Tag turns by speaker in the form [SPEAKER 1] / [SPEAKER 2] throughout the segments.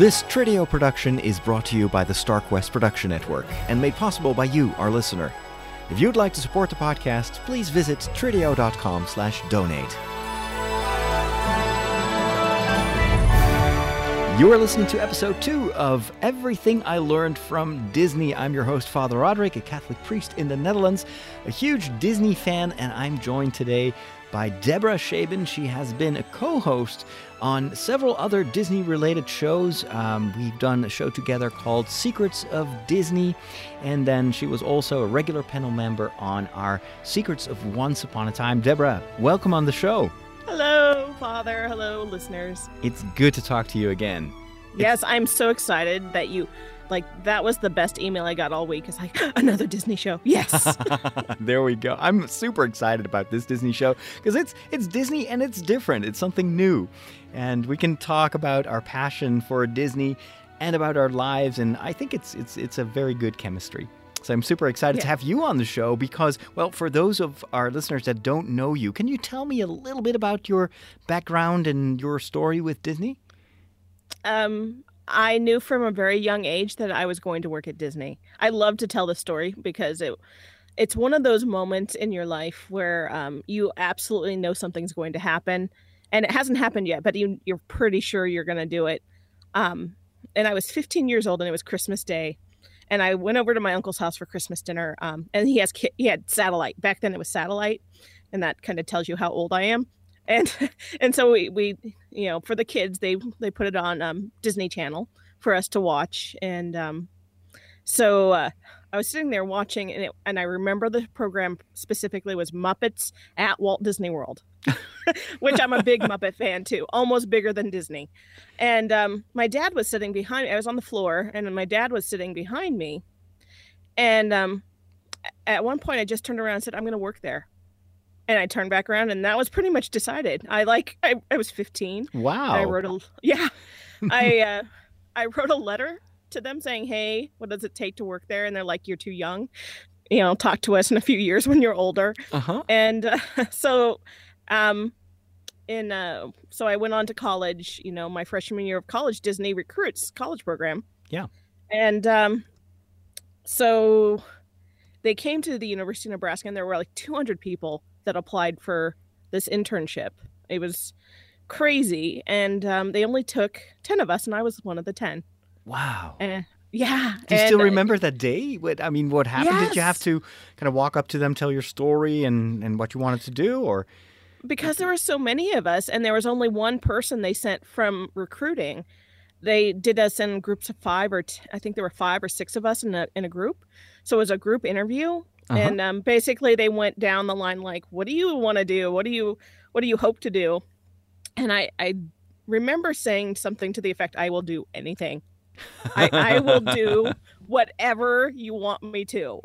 [SPEAKER 1] This Trideo production is brought to you by the StarQuest Production Network and made possible by you, our listener. If you'd like to support the podcast, please visit trideo.com slash donate. You are listening to episode two of Everything I Learned from Disney. I'm your host, Father Roderick, a Catholic priest in the Netherlands, a huge Disney fan, and I'm joined today by Deborah Schaben. She has been a co host on several other Disney related shows. Um, we've done a show together called Secrets of Disney, and then she was also a regular panel member on our Secrets of Once Upon a Time. Deborah, welcome on the show.
[SPEAKER 2] Hello, Father. Hello, listeners.
[SPEAKER 1] It's good to talk to you again.
[SPEAKER 2] Yes, I'm so excited that you like that was the best email I got all week. It's like another Disney show. Yes.
[SPEAKER 1] there we go. I'm super excited about this Disney show because it's it's Disney and it's different. It's something new. And we can talk about our passion for Disney and about our lives and I think it's it's it's a very good chemistry. So I'm super excited yeah. to have you on the show because, well, for those of our listeners that don't know you, can you tell me a little bit about your background and your story with Disney?
[SPEAKER 2] Um, I knew from a very young age that I was going to work at Disney. I love to tell the story because it it's one of those moments in your life where um, you absolutely know something's going to happen, and it hasn't happened yet, but you, you're pretty sure you're going to do it. Um, and I was 15 years old, and it was Christmas Day, and I went over to my uncle's house for Christmas dinner. Um, and he has he had satellite back then. It was satellite, and that kind of tells you how old I am. And and so we we you know for the kids they they put it on um, Disney Channel for us to watch. And um, so uh, I was sitting there watching, and it, and I remember the program specifically was Muppets at Walt Disney World. which I'm a big Muppet fan too, almost bigger than Disney. And um, my dad was sitting behind me. I was on the floor, and my dad was sitting behind me. And um, at one point, I just turned around and said, "I'm going to work there." And I turned back around, and that was pretty much decided. I like I, I was 15.
[SPEAKER 1] Wow.
[SPEAKER 2] I wrote a yeah. I uh, I wrote a letter to them saying, "Hey, what does it take to work there?" And they're like, "You're too young." You know, talk to us in a few years when you're older.
[SPEAKER 1] Uh-huh.
[SPEAKER 2] And uh, so um, in uh, so I went on to college. You know, my freshman year of college, Disney recruits college program.
[SPEAKER 1] Yeah,
[SPEAKER 2] and um, so they came to the University of Nebraska, and there were like 200 people that applied for this internship. It was crazy, and um, they only took 10 of us, and I was one of the 10.
[SPEAKER 1] Wow.
[SPEAKER 2] And yeah.
[SPEAKER 1] Do you and, still remember that day? What I mean, what happened?
[SPEAKER 2] Yes.
[SPEAKER 1] Did you have to kind of walk up to them, tell your story, and and what you wanted to do, or?
[SPEAKER 2] because there were so many of us and there was only one person they sent from recruiting they did us in groups of five or t- I think there were five or six of us in a, in a group so it was a group interview uh-huh. and um, basically they went down the line like what do you want to do what do you what do you hope to do and i i remember saying something to the effect i will do anything I, I will do whatever you want me to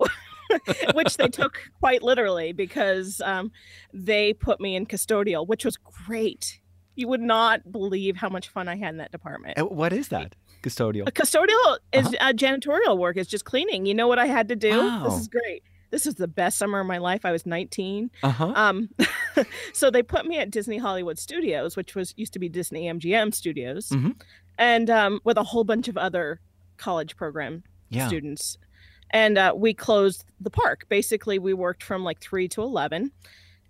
[SPEAKER 2] which they took quite literally because um, they put me in custodial, which was great. You would not believe how much fun I had in that department.
[SPEAKER 1] What is that? Custodial.
[SPEAKER 2] Custodial is uh-huh. uh, janitorial work. It's just cleaning. You know what I had to do?
[SPEAKER 1] Wow.
[SPEAKER 2] This is great. This is the best summer of my life. I was 19.
[SPEAKER 1] Uh-huh.
[SPEAKER 2] Um, so they put me at Disney Hollywood Studios, which was used to be Disney MGM Studios,
[SPEAKER 1] mm-hmm.
[SPEAKER 2] and um, with a whole bunch of other college program
[SPEAKER 1] yeah.
[SPEAKER 2] students and uh, we closed the park. Basically, we worked from like three to eleven,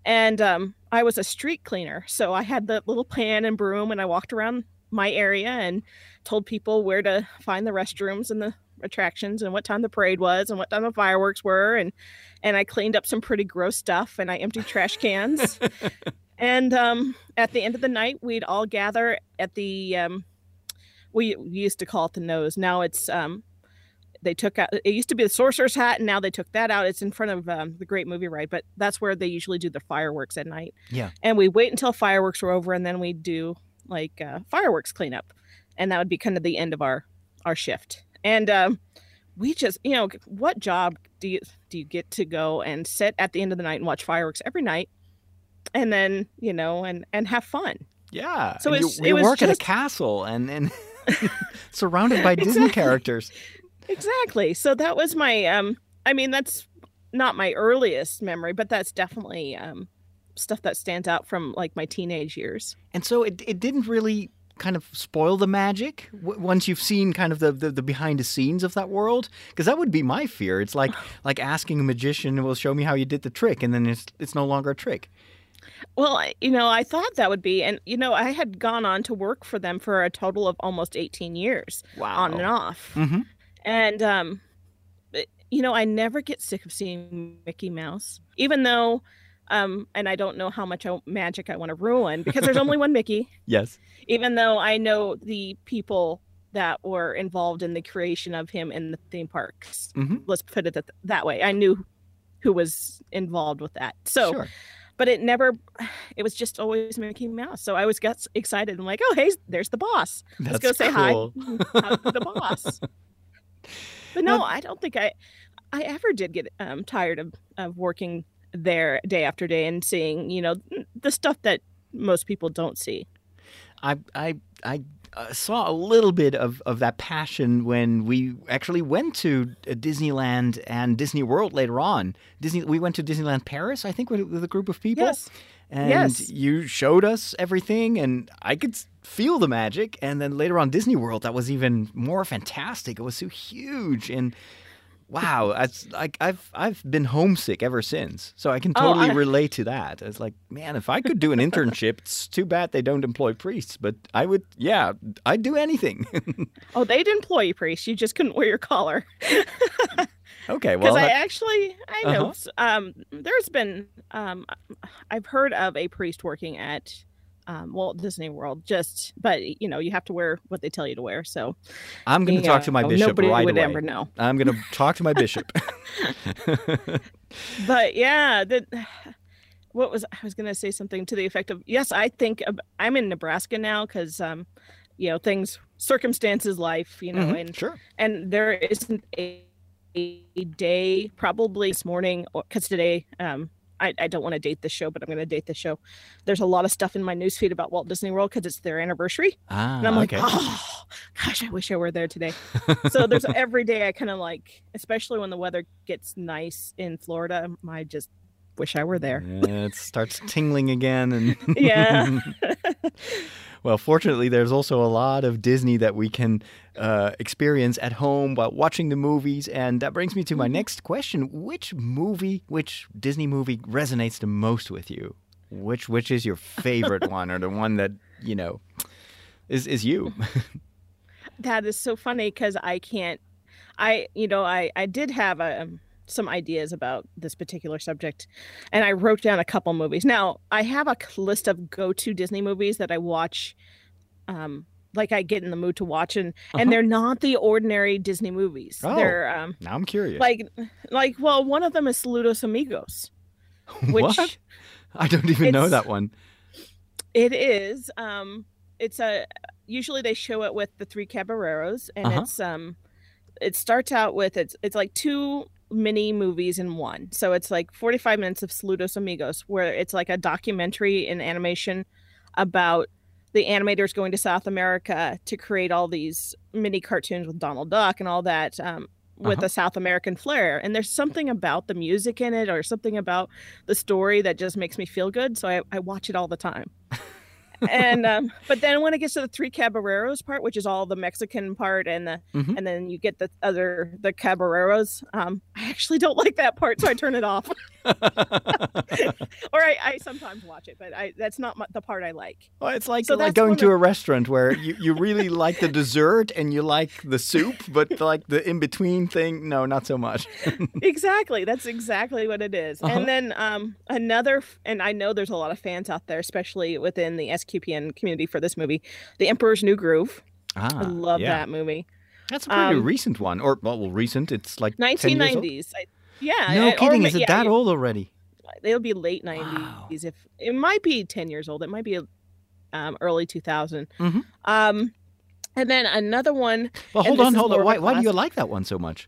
[SPEAKER 2] and um, I was a street cleaner, so I had the little pan and broom, and I walked around my area and told people where to find the restrooms and the attractions and what time the parade was and what time the fireworks were and and I cleaned up some pretty gross stuff and I emptied trash cans. and um, at the end of the night, we'd all gather at the um, we, we used to call it the nose. Now it's um, they took out it used to be the sorcerer's hat and now they took that out. It's in front of um, the great movie ride but that's where they usually do the fireworks at night.
[SPEAKER 1] Yeah.
[SPEAKER 2] And we wait until fireworks were over and then we do like uh, fireworks cleanup. And that would be kind of the end of our our shift and um, we just you know what job do you do you get to go and sit at the end of the night and watch fireworks every night and then you know and and have fun
[SPEAKER 1] yeah
[SPEAKER 2] so
[SPEAKER 1] you,
[SPEAKER 2] it
[SPEAKER 1] was work
[SPEAKER 2] just...
[SPEAKER 1] at a castle and and surrounded by disney characters
[SPEAKER 2] Exactly. So that was my um I mean that's not my earliest memory, but that's definitely um stuff that stands out from like my teenage years.
[SPEAKER 1] And so it it didn't really kind of spoil the magic w- once you've seen kind of the, the, the behind the scenes of that world? Because that would be my fear. It's like like asking a magician, "Will show me how you did the trick," and then it's it's no longer a trick.
[SPEAKER 2] Well, you know, I thought that would be, and you know, I had gone on to work for them for a total of almost 18 years,
[SPEAKER 1] Wow.
[SPEAKER 2] on and off,
[SPEAKER 1] hmm
[SPEAKER 2] and um, you know, I never get sick of seeing Mickey Mouse, even though, um, and I don't know how much magic I want to ruin because there's only one Mickey.
[SPEAKER 1] Yes.
[SPEAKER 2] Even though I know the people that were involved in the creation of him in the theme parks,
[SPEAKER 1] hmm
[SPEAKER 2] let's put it that, that way. I knew who was involved with that, so
[SPEAKER 1] sure.
[SPEAKER 2] but it never it was just always mickey mouse so i always got excited and like oh hey there's the boss let's go say
[SPEAKER 1] cool.
[SPEAKER 2] hi How's the boss but no i don't think i i ever did get um tired of of working there day after day and seeing you know the stuff that most people don't see
[SPEAKER 1] I I I uh, saw a little bit of, of that passion when we actually went to uh, Disneyland and Disney World later on. Disney we went to Disneyland Paris, I think, with, with a group of people.
[SPEAKER 2] yes
[SPEAKER 1] And
[SPEAKER 2] Yes.
[SPEAKER 1] you showed us everything, and I could feel the magic. And then later on, Disney World, that was even more fantastic. It was so huge, and wow, it's like I've I've been homesick ever since. So I can
[SPEAKER 2] Oh,
[SPEAKER 1] totally
[SPEAKER 2] I-
[SPEAKER 1] relate to that. It's like, man, if I could do an internship, it's too bad they don't employ priests. But I would, yeah, I'd do anything.
[SPEAKER 2] oh they'd employ you priest you just couldn't wear your collar
[SPEAKER 1] okay, well, because
[SPEAKER 2] I
[SPEAKER 1] that-
[SPEAKER 2] actually I know
[SPEAKER 1] Uh-huh.
[SPEAKER 2] um there's been um I've heard of a priest working at um Walt Disney World just but you know you have to wear what they tell you to wear so
[SPEAKER 1] I'm going to talk to my
[SPEAKER 2] know,
[SPEAKER 1] bishop
[SPEAKER 2] nobody
[SPEAKER 1] right
[SPEAKER 2] would
[SPEAKER 1] away.
[SPEAKER 2] ever know
[SPEAKER 1] I'm going to talk to my bishop.
[SPEAKER 2] but yeah that what was I was going to say something to the effect of yes I think I'm in Nebraska now cuz um you know things circumstances life you know
[SPEAKER 1] Mhm,
[SPEAKER 2] and
[SPEAKER 1] sure.
[SPEAKER 2] and there isn't a, a day probably this morning because today um I, I don't want to date the show but i'm going to date the show there's a lot of stuff in my newsfeed about walt disney world because it's their anniversary
[SPEAKER 1] Ah,
[SPEAKER 2] and i'm like
[SPEAKER 1] okay.
[SPEAKER 2] oh gosh i wish i were there today so there's every day i kind of like especially when the weather gets nice in florida i just wish i were there
[SPEAKER 1] Yeah, it starts tingling again, and
[SPEAKER 2] Yeah.
[SPEAKER 1] well, fortunately, there's also a lot of Disney that we can uh, experience at home while watching the movies, and that brings me to my
[SPEAKER 2] Mhm.
[SPEAKER 1] next question: Which movie, which Disney movie, resonates the most with you? Which which is your favorite one, or the one that you know is is you?
[SPEAKER 2] that is so funny because I can't. I you know I I did have um, some ideas about this particular subject, and I wrote down a couple movies. Now I have a list of go to Disney movies that I watch, um, like I get in the mood to watch, and
[SPEAKER 1] Uh-huh.
[SPEAKER 2] and they're not the ordinary Disney movies.
[SPEAKER 1] Oh.
[SPEAKER 2] They're um
[SPEAKER 1] now I'm curious.
[SPEAKER 2] like like well one of them is Saludos Amigos, which
[SPEAKER 1] what? I don't even know that one.
[SPEAKER 2] It is. Um, it's a usually they show it with the three caballeros, and
[SPEAKER 1] Uh-huh.
[SPEAKER 2] it's um, it starts out with it's it's like two mini movies in one. So it's like forty five minutes of Saludos Amigos, where it's like a documentary in animation about the animators going to South America to create all these mini cartoons with Donald Duck and all that. Um, with
[SPEAKER 1] Uh-huh.
[SPEAKER 2] a South American flair, and there's something about the music in it, or something about the story that just makes me feel good. So I, I watch it all the time and um, but then when it gets to the three caballeros part, which is all the Mexican part, and the
[SPEAKER 1] Mhm.
[SPEAKER 2] and then you get the other the caballeros, um, I actually don't like that part, so I turn it off, or I, I sometimes watch it, but I that's not my, the part I like.
[SPEAKER 1] Well, it's like
[SPEAKER 2] So
[SPEAKER 1] like
[SPEAKER 2] that's
[SPEAKER 1] going to
[SPEAKER 2] of-
[SPEAKER 1] a restaurant where you, you really like the dessert and you like the soup, but like the in between thing, no, not so much.
[SPEAKER 2] exactly, that's exactly what it is.
[SPEAKER 1] Uh-huh.
[SPEAKER 2] And then um, another, and I know there's a lot of fans out there, especially within the SQPN community for this movie, The Emperor's New Groove.
[SPEAKER 1] Ah,
[SPEAKER 2] I love
[SPEAKER 1] yeah.
[SPEAKER 2] that movie.
[SPEAKER 1] That's a pretty
[SPEAKER 2] Um,
[SPEAKER 1] recent one, or well, recent. It's like 10 years old.
[SPEAKER 2] 1990s. I, yeah.
[SPEAKER 1] No
[SPEAKER 2] I-
[SPEAKER 1] kidding,
[SPEAKER 2] ma-
[SPEAKER 1] is it
[SPEAKER 2] yeah,
[SPEAKER 1] that
[SPEAKER 2] yeah.
[SPEAKER 1] old already?
[SPEAKER 2] it'll be late 90s
[SPEAKER 1] Wow.
[SPEAKER 2] if it might be 10 years old it might be um, early 2000
[SPEAKER 1] Mhm.
[SPEAKER 2] um and then another one
[SPEAKER 1] Well, hold on, hold on.
[SPEAKER 2] more of a
[SPEAKER 1] Why, why do you like that one so much?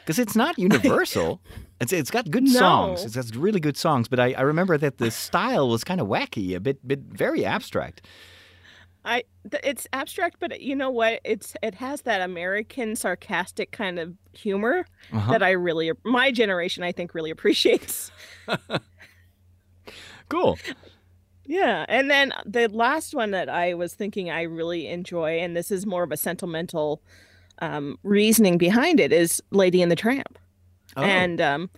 [SPEAKER 1] Because it's not universal. it's it's got good
[SPEAKER 2] No.
[SPEAKER 1] songs. It's got really good songs, but I, I remember that the style was kind of wacky, a bit bit very abstract.
[SPEAKER 2] i it's abstract but you know what it's it has that american sarcastic kind of humor
[SPEAKER 1] Uh-huh.
[SPEAKER 2] that i really my generation i think really appreciates
[SPEAKER 1] Cool.
[SPEAKER 2] Yeah, and then the last one that I was thinking I really enjoy, and this is more of a sentimental um, reasoning behind it, is Lady and the Tramp,
[SPEAKER 1] Oh,
[SPEAKER 2] and um,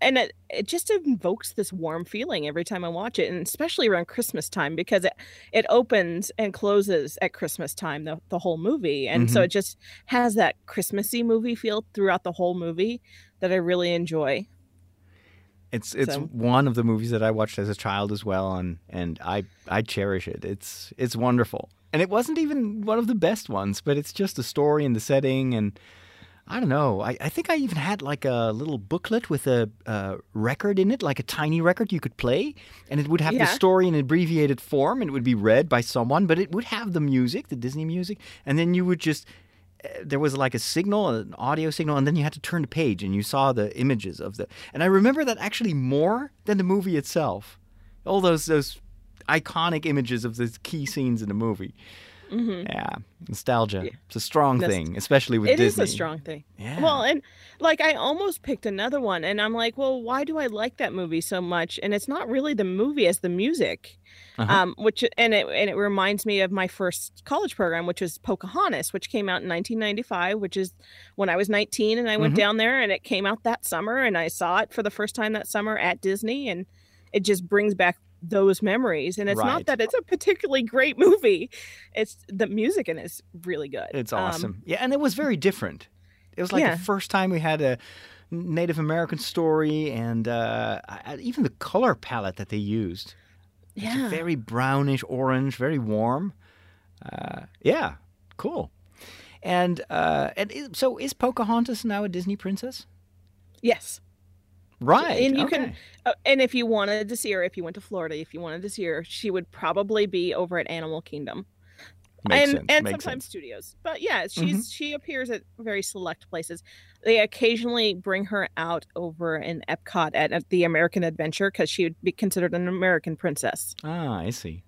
[SPEAKER 2] and it it just invokes this warm feeling every time I watch it, and especially around Christmas time because it it opens and closes at Christmas time the the whole movie, and so
[SPEAKER 1] Mhm.
[SPEAKER 2] it just has that Christmassy movie feel throughout the whole movie that I really enjoy.
[SPEAKER 1] it's it's
[SPEAKER 2] so-
[SPEAKER 1] one of the movies that I watched as a child as well, and and I I cherish it. It's it's wonderful, and it wasn't even one of the best ones, but it's just the story and the setting, and I don't know. I, I think I even had like a little booklet with a uh, record in it, like a tiny record you could play, and it would have the story in abbreviated form, and it would be read by someone, but it would have the music, the Disney music, and then you would just uh, there was like a signal, an audio signal, and then you had to turn the page, and you saw the images of the. And I remember that actually more than the movie itself. All those those iconic images of the key scenes in the movie.
[SPEAKER 2] Hmm
[SPEAKER 1] Yeah, nostalgia.
[SPEAKER 2] Yeah.
[SPEAKER 1] It's a strong
[SPEAKER 2] Nost-
[SPEAKER 1] thing, especially with
[SPEAKER 2] It is
[SPEAKER 1] Disney.
[SPEAKER 2] It is a strong thing.
[SPEAKER 1] Yeah.
[SPEAKER 2] Well, and like I almost picked another one, and I'm like, well, why do I like that movie so much? And it's not really the movie as the music,
[SPEAKER 1] Uh-huh.
[SPEAKER 2] um, which and it and it reminds me of my first college program, which was Pocahontas, which came out in 1995, which is when I was 19, and I went
[SPEAKER 1] Mhm.
[SPEAKER 2] down there, and it came out that summer, and I saw it for the first time that summer at Disney, and it just brings back those memories and it's
[SPEAKER 1] Right.
[SPEAKER 2] not that it's a particularly great movie it's the music in it is really good
[SPEAKER 1] It's
[SPEAKER 2] Um,
[SPEAKER 1] awesome. yeah, and it was very different. It was like
[SPEAKER 2] Yeah.
[SPEAKER 1] the first time we had a Native American story, and uh, even the color palette that they used. It's
[SPEAKER 2] yeah
[SPEAKER 1] very brownish orange, very warm. Uh, yeah, cool. And uh, and so is Pocahontas now a Disney princess?
[SPEAKER 2] yes
[SPEAKER 1] Right.
[SPEAKER 2] and you can- Uh, and if you wanted to see her, if you went to Florida, if you wanted to see her, she would probably be over at Animal Kingdom
[SPEAKER 1] Makes
[SPEAKER 2] and
[SPEAKER 1] sense.
[SPEAKER 2] and
[SPEAKER 1] makes
[SPEAKER 2] sometimes
[SPEAKER 1] sense.
[SPEAKER 2] studios. But yeah, she's she appears at very select places. They occasionally bring her out over in Epcot at, at the American Adventure because she would be considered an American princess.
[SPEAKER 1] Ah, I see.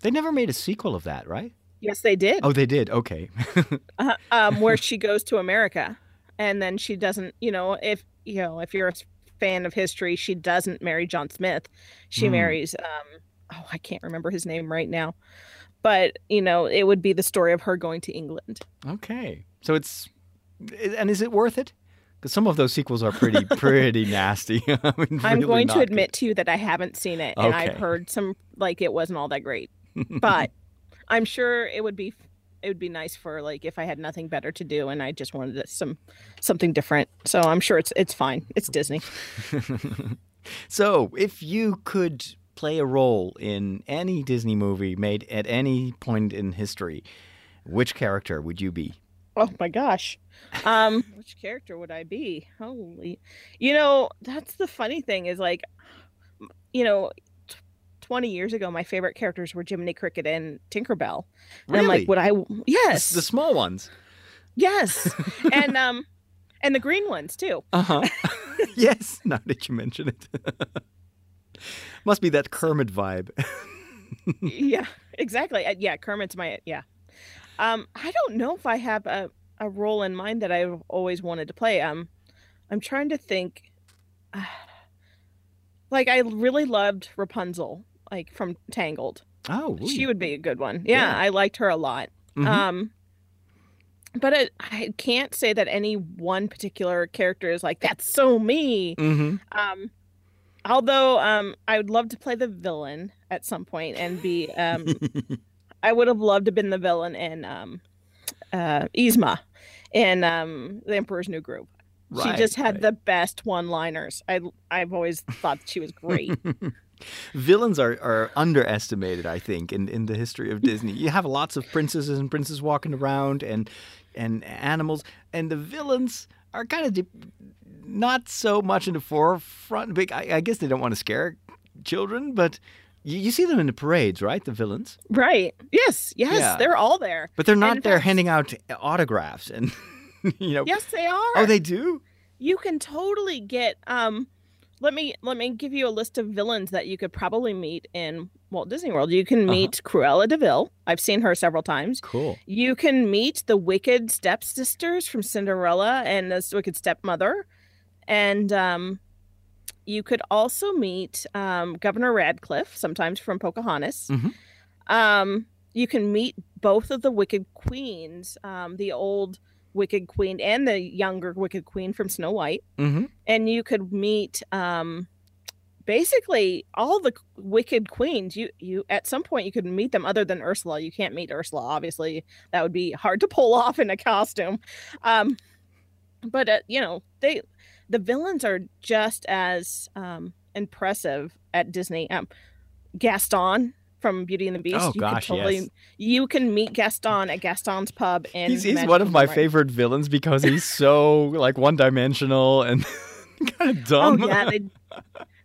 [SPEAKER 1] They never made a sequel of that, right?
[SPEAKER 2] Yes, they did.
[SPEAKER 1] Oh, they did. Okay.
[SPEAKER 2] uh, um, where she goes to America, and then she doesn't. You know, if you know, if you're a fan of history, she doesn't marry John Smith. She
[SPEAKER 1] Hmm.
[SPEAKER 2] marries. Um, oh, I can't remember his name right now, but you know, it would be the story of her going to England.
[SPEAKER 1] okay. So it's and is it worth it? Because some of those sequels are pretty pretty nasty. I mean,
[SPEAKER 2] I'm
[SPEAKER 1] really
[SPEAKER 2] going to
[SPEAKER 1] good.
[SPEAKER 2] admit to you that I haven't seen it, and I've heard some like it wasn't all that great, but I'm sure it would be. It would be nice for like if I had nothing better to do and I just wanted some something different. So I'm sure it's it's fine. It's Disney.
[SPEAKER 1] so, if you could play a role in any Disney movie made at any point in history, which character would you be?
[SPEAKER 2] Oh my gosh. Um which character would I be? Holy. You know, that's the funny thing is like you know, 20 years ago my favorite characters were Jiminy Cricket and Tinkerbell. And I'm
[SPEAKER 1] Really?
[SPEAKER 2] like, would I Yes.
[SPEAKER 1] The small ones.
[SPEAKER 2] yes. and um and the green ones too.
[SPEAKER 1] Uh huh. yes. Now that you mention it, must be that Kermit vibe.
[SPEAKER 2] yeah, exactly. Uh, Yeah, Kermit's my yeah. Um I don't know if I have a a role in mind that I've always wanted to play. Um I'm trying to think like I really loved Rapunzel like from Tangled.
[SPEAKER 1] Oh,
[SPEAKER 2] She would be a good one. Yeah,
[SPEAKER 1] Yeah.
[SPEAKER 2] I liked her a lot.
[SPEAKER 1] Mhm.
[SPEAKER 2] Um but it, I can't say that any one particular character is like that's so me.
[SPEAKER 1] Mhm.
[SPEAKER 2] Um although um I would love to play the villain at some point and be um I would have loved to have been the villain in um uh Yzma in um The Emperor's New Groove. she just had
[SPEAKER 1] right.
[SPEAKER 2] the best one-liners. I I've always thought she was great.
[SPEAKER 1] Villains are, are underestimated, I think, in, in the history of Disney. You have lots of princesses and princes walking around and and animals, and the villains are kind of de- not so much in the forefront. Big, I, I guess they don't want to scare children, but you, you see them in the parades, right? The villains,
[SPEAKER 2] right. Yes, yes,
[SPEAKER 1] Yeah.
[SPEAKER 2] they're all there.
[SPEAKER 1] but they're not there
[SPEAKER 2] fact-
[SPEAKER 1] handing out autographs and you know.
[SPEAKER 2] Yes, they are.
[SPEAKER 1] Oh, they do.
[SPEAKER 2] you can totally get um let me let me give you a list of villains that you could probably meet in Walt Disney World. You can
[SPEAKER 1] Uh-huh.
[SPEAKER 2] meet Cruella de Vil. I've seen her several times.
[SPEAKER 1] Cool.
[SPEAKER 2] You can meet the wicked stepsisters from Cinderella and the wicked stepmother. And um you could also meet um, Governor Ratcliffe, sometimes from Pocahontas.
[SPEAKER 1] Mhm.
[SPEAKER 2] Um, you can meet both of the Wicked Queens, um, the old Wicked Queen and the younger Wicked Queen from Snow White.
[SPEAKER 1] Mm-hmm.
[SPEAKER 2] And you could meet um, basically all the Wicked Queens. You you at some point you could meet them other than Ursula. You can't meet Ursula, obviously. That would be hard to pull off in a costume. Um, but uh, you know they the villains are just as um, impressive at Disney. Um, Gaston from Beauty and the Beast.
[SPEAKER 1] Oh,
[SPEAKER 2] you
[SPEAKER 1] gosh,
[SPEAKER 2] could totally,
[SPEAKER 1] yes.
[SPEAKER 2] You can meet Gaston at Gaston's pub, and
[SPEAKER 1] He's, he's one of my favorite villains because he's so like one dimensional and kind of dumb.
[SPEAKER 2] Oh yeah, they,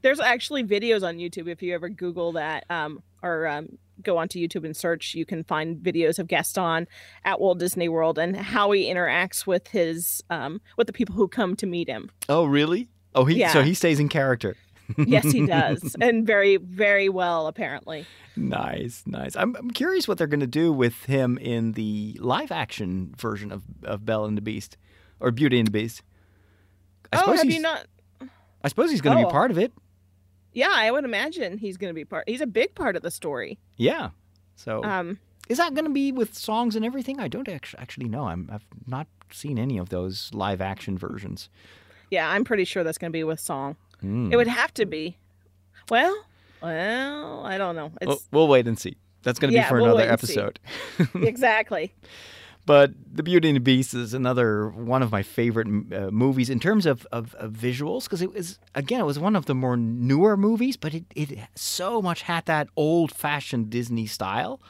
[SPEAKER 2] there's actually videos on YouTube if you ever Google that, um, or um, go onto YouTube and search. You can find videos of Gaston at Walt Disney World and how he interacts with his um, with the people who come to meet him.
[SPEAKER 1] oh really? Oh, he so he stays in character.
[SPEAKER 2] Yes, he does, and very very well apparently.
[SPEAKER 1] Nice, nice. I'm, I'm curious what they're going to do with him in the live action version of, of Belle and the Beast or Beauty and the Beast. I
[SPEAKER 2] oh,
[SPEAKER 1] suppose
[SPEAKER 2] have you not?
[SPEAKER 1] I suppose he's going to
[SPEAKER 2] Oh.
[SPEAKER 1] be part of it.
[SPEAKER 2] Yeah, I would imagine he's going to be part. He's a big part of the story.
[SPEAKER 1] Yeah. So
[SPEAKER 2] Um,
[SPEAKER 1] is that going to be with songs and everything? I don't actually actually know. I'm, I've not seen any of those live action versions.
[SPEAKER 2] yeah, I'm pretty sure that's going to be with song.
[SPEAKER 1] Hmm.
[SPEAKER 2] It would have to be. Well, well, I don't know. It's
[SPEAKER 1] We'll, we'll wait and see. That's going to
[SPEAKER 2] Yeah,
[SPEAKER 1] be for
[SPEAKER 2] we'll
[SPEAKER 1] another
[SPEAKER 2] wait and see.
[SPEAKER 1] episode.
[SPEAKER 2] exactly.
[SPEAKER 1] But The Beauty and the Beast is another one of my favorite uh, movies in terms of, of, of visuals because it was, again, it was one of the more newer movies, but it, it so much had that old fashioned Disney style.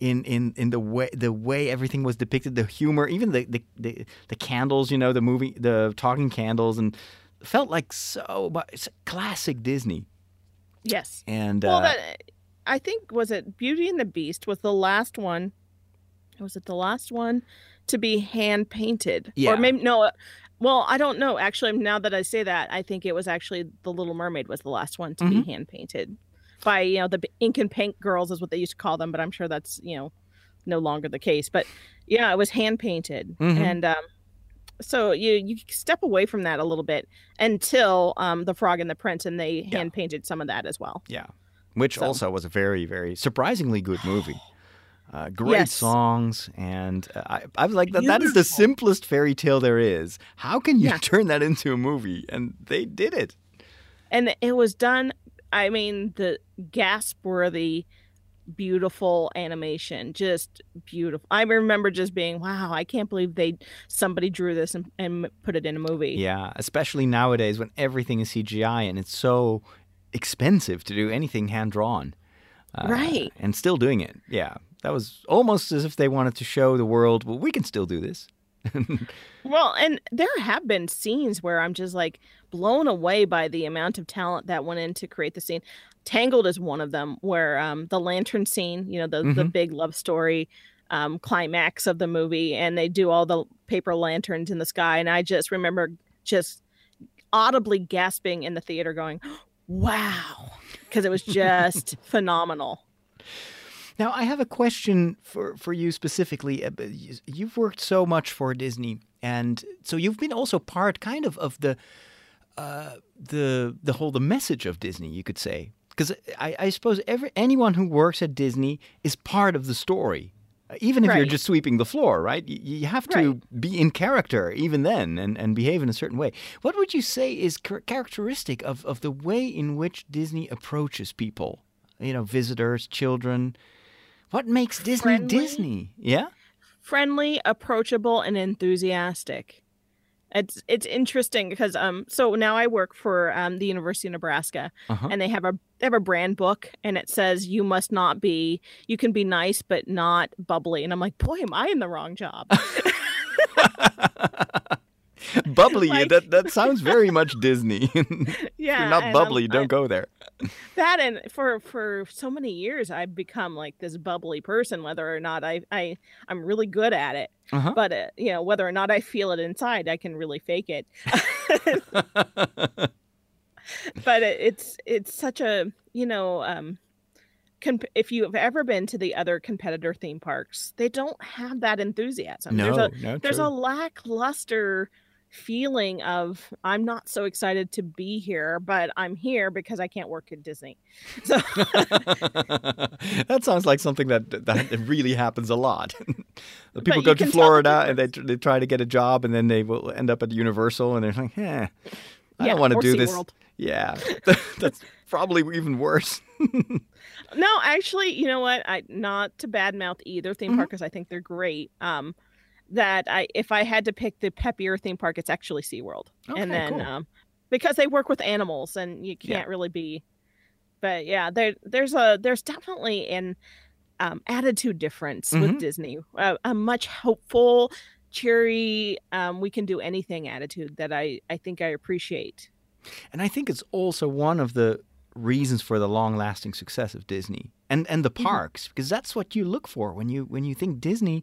[SPEAKER 1] In, in, in the way the way everything was depicted, the humor, even the, the, the, the candles, you know, the movie, the talking candles, and felt like so much classic Disney.
[SPEAKER 2] Yes.
[SPEAKER 1] And
[SPEAKER 2] Well,
[SPEAKER 1] uh,
[SPEAKER 2] that I think was it Beauty and the Beast was the last one. Was it the last one to be hand painted?
[SPEAKER 1] Yeah.
[SPEAKER 2] Or maybe no. uh, Well, I don't know. Actually, now that I say that, I think it was actually the Little Mermaid was the last one to
[SPEAKER 1] Mm-hmm.
[SPEAKER 2] be hand painted by you know the ink and paint girls is what they used to call them, but I'm sure that's you know no longer the case. But yeah, it was hand painted,
[SPEAKER 1] Mhm.
[SPEAKER 2] and um, so you you step away from that a little bit until um, the Frog and the Prince, and they
[SPEAKER 1] Yeah.
[SPEAKER 2] hand painted some of that as well.
[SPEAKER 1] Yeah, which
[SPEAKER 2] So-
[SPEAKER 1] also was a very, very surprisingly good movie. Uh, great
[SPEAKER 2] Yes.
[SPEAKER 1] songs, and uh, I, I was like, that, that is the simplest fairy tale there is. How can you
[SPEAKER 2] Yeah.
[SPEAKER 1] turn that into a movie? And they did it.
[SPEAKER 2] and it was done i mean the gasp worthy beautiful animation just beautiful i remember just being wow i can't believe they somebody drew this and, and put it in a movie
[SPEAKER 1] Yeah, especially nowadays when everything is CGI and it's so expensive to do anything hand drawn. Uh,
[SPEAKER 2] Right.
[SPEAKER 1] And still doing it. Yeah, that was almost as if they wanted to show the world, well, we can still do this.
[SPEAKER 2] well and there have been scenes where i'm just like blown away by the amount of talent that went in to create the scene tangled is one of them where um the lantern scene you know the the
[SPEAKER 1] Mhm.
[SPEAKER 2] big love story um climax of the movie and they do all the paper lanterns in the sky and i just remember just audibly gasping in the theater going wow because it was just phenomenal
[SPEAKER 1] Now, I have a question for, for you specifically. Uh, you- You've worked so much for Disney, and so you've been also part, kind of, of the uh, the the whole the message of Disney, you could say. Because I, I suppose every anyone who works at Disney is part of the story, even if you're just sweeping the floor, right? You, you have to be in character even then, and, and behave in a certain way. What would you say is char- characteristic of, of the way in which Disney approaches people? You know, visitors, children. What makes Disney
[SPEAKER 2] Friendly.
[SPEAKER 1] Disney? Yeah.
[SPEAKER 2] friendly, approachable, and enthusiastic. It's it's interesting because um so now I work for um the University of Nebraska
[SPEAKER 1] Uh-huh.
[SPEAKER 2] and they have a they have a brand book and it says you must not be you can be nice but not bubbly and I'm like boy am I in the wrong job.
[SPEAKER 1] bubbly.
[SPEAKER 2] Like-
[SPEAKER 1] that that sounds very much Disney.
[SPEAKER 2] yeah,
[SPEAKER 1] you're not bubbly,
[SPEAKER 2] I-
[SPEAKER 1] don't go there.
[SPEAKER 2] that and for for so many years I've become like this bubbly person whether or not I I I'm really good at it.
[SPEAKER 1] Uh-huh.
[SPEAKER 2] But uh, you know whether or not I feel it inside I can really fake it. but it, it's it's such a you know um if you've ever been to the other competitor theme parks they don't have that enthusiasm
[SPEAKER 1] no,
[SPEAKER 2] there's a
[SPEAKER 1] no,
[SPEAKER 2] there's
[SPEAKER 1] true.
[SPEAKER 2] a lackluster feeling of I'm not so excited to be here, but I'm here because I can't work at Disney. So
[SPEAKER 1] that sounds like something that that really happens a lot. people go to Florida and they they try to get a job and then they will end up at Universal and they're like, "Yeah, I
[SPEAKER 2] Yeah,
[SPEAKER 1] don't want to do this."
[SPEAKER 2] SeaWorld.
[SPEAKER 1] Yeah, that's probably even worse.
[SPEAKER 2] No, actually, you know what? I not to badmouth either theme
[SPEAKER 1] Mhm.
[SPEAKER 2] park because I think they're great. Um, that I if I had to pick the peppier theme park, it's actually SeaWorld.
[SPEAKER 1] Okay,
[SPEAKER 2] and then
[SPEAKER 1] cool.
[SPEAKER 2] um, because they work with animals and you can't really be. But yeah, there there's a there's definitely an um, attitude difference
[SPEAKER 1] Mhm.
[SPEAKER 2] with Disney. A, a much hopeful, cheery, um, we can do anything attitude that I I think I appreciate.
[SPEAKER 1] And I think it's also one of the reasons for the long-lasting success of Disney and and the
[SPEAKER 2] Mhm.
[SPEAKER 1] parks because that's what you look for when you when you think Disney.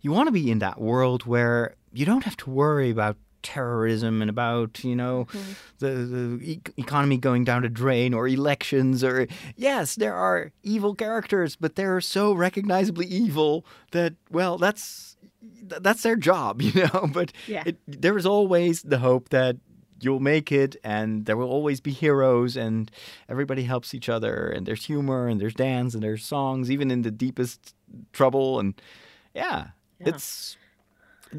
[SPEAKER 1] You want to be in that world where you don't have to worry about terrorism and about you know
[SPEAKER 2] Mhm.
[SPEAKER 1] the, the e- economy going down the drain or elections or yes there are evil characters but they're so recognizably evil that well that's that's their job you know but
[SPEAKER 2] Yeah.
[SPEAKER 1] it, there is always the hope that you'll make it and there will always be heroes and everybody helps each other and there's humor and there's dance and there's songs even in the deepest trouble and yeah,
[SPEAKER 2] Yeah.
[SPEAKER 1] it's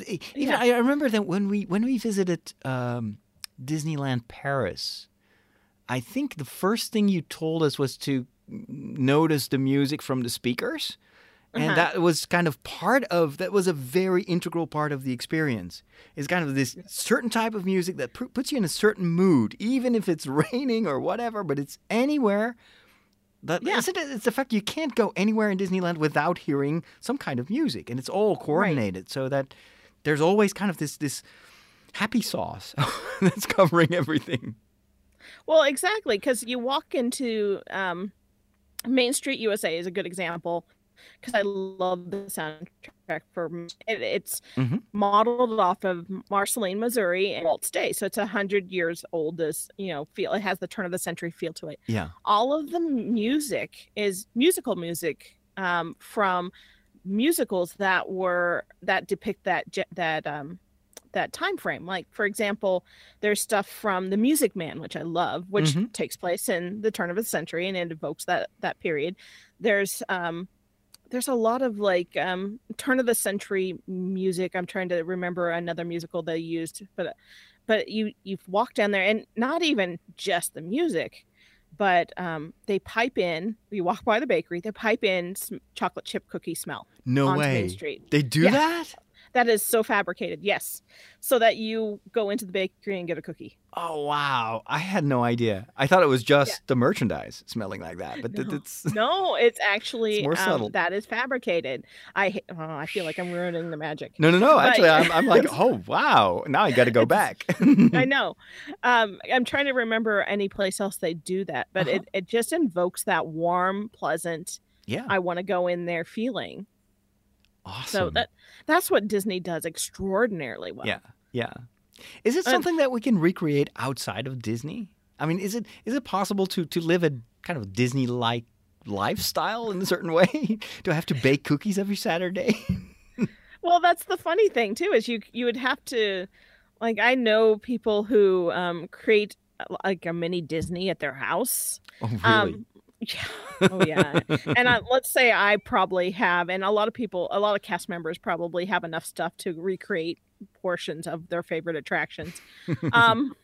[SPEAKER 1] even
[SPEAKER 2] Yeah.
[SPEAKER 1] I remember that when we when we visited um, Disneyland Paris I think the first thing you told us was to notice the music from the speakers and
[SPEAKER 2] Uh-huh.
[SPEAKER 1] that was kind of part of that was a very integral part of the experience it's kind of this certain type of music that pu- puts you in a certain mood even if it's raining or whatever but it's anywhere that
[SPEAKER 2] Yeah.
[SPEAKER 1] isn't it, it's the fact you can't go anywhere in disneyland without hearing some kind of music and it's all coordinated so that there's always kind of this this happy sauce that's covering everything.
[SPEAKER 2] Well, exactly, because you walk into um, Main Street USA is a good example because I love the soundtrack for it, it's
[SPEAKER 1] Mhm.
[SPEAKER 2] modeled off of Marceline, Missouri, and Walt's Day, so it's a hundred years old. This you know feel it has the turn of the century feel to it.
[SPEAKER 1] yeah
[SPEAKER 2] All of the music is musical music um, from musicals that were that depict that that um, that time frame. Like for example, there's stuff from The Music Man, which I love, which
[SPEAKER 1] Mhm.
[SPEAKER 2] takes place in the turn of the century and it evokes that that period. There's um there's a lot of like um turn of the century music. I'm trying to remember another musical they used, but but you you walk down there and not even just the music, but um they pipe in. You walk by the bakery, they pipe in chocolate chip cookie smell
[SPEAKER 1] no way
[SPEAKER 2] Main Street.
[SPEAKER 1] they do
[SPEAKER 2] Yeah.
[SPEAKER 1] that
[SPEAKER 2] That is so fabricated, yes, so that you go into the bakery and get a cookie.
[SPEAKER 1] Oh wow! I had no idea. I thought it was just the merchandise smelling like that, but th-
[SPEAKER 2] No.
[SPEAKER 1] it's
[SPEAKER 2] No, it's actually
[SPEAKER 1] more subtle.
[SPEAKER 2] um, that is fabricated. I oh, I feel like I'm ruining the magic.
[SPEAKER 1] no, no, no.
[SPEAKER 2] But-
[SPEAKER 1] Actually, I'm, I'm like, oh wow! Now I got to go back.
[SPEAKER 2] I know. Um, I'm trying to remember any place else they do that, but
[SPEAKER 1] Uh-huh.
[SPEAKER 2] it, it just invokes that warm, pleasant,
[SPEAKER 1] yeah,
[SPEAKER 2] I want to go in there feeling.
[SPEAKER 1] awesome.
[SPEAKER 2] So that that's what Disney does extraordinarily well.
[SPEAKER 1] Yeah. yeah. Is it something that we can recreate outside of Disney? I mean, is it is it possible to to live a kind of Disney-like lifestyle in a certain way? Do I have to bake cookies every Saturday?
[SPEAKER 2] Well, that's the funny thing too is you you would have to like I know people who um create uh, like a mini Disney at their house.
[SPEAKER 1] oh, really?
[SPEAKER 2] Um yeah. Oh yeah. and I, let's say I probably have, and a lot of people, a lot of cast members probably have enough stuff to recreate portions of their favorite attractions. Um,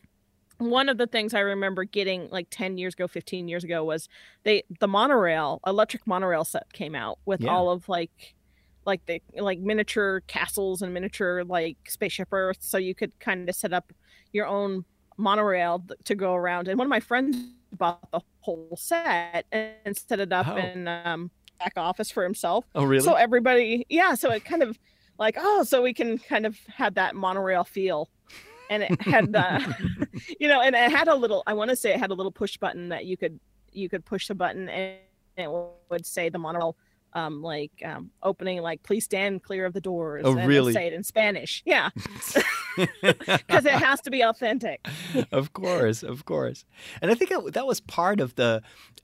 [SPEAKER 2] one of the things I remember getting like 10 years ago, 15 years ago was they the monorail, electric monorail set came out with
[SPEAKER 1] Yeah.
[SPEAKER 2] all of like like the like miniature castles and miniature like spaceship earth so you could kind of set up your own monorail to go around and one of my friends bought the whole set and set it up
[SPEAKER 1] Oh.
[SPEAKER 2] in um back office for himself
[SPEAKER 1] oh, really?
[SPEAKER 2] so everybody yeah so it kind of like oh so we can kind of have that monorail feel and it had the you know and it had a little i want to say it had a little push button that you could you could push the button and it would say the monorail um like um opening like please stand clear of the doors
[SPEAKER 1] Oh,
[SPEAKER 2] and
[SPEAKER 1] really?
[SPEAKER 2] say it in spanish yeah because it has to be authentic
[SPEAKER 1] of course, of course. And I think that, that was part of the,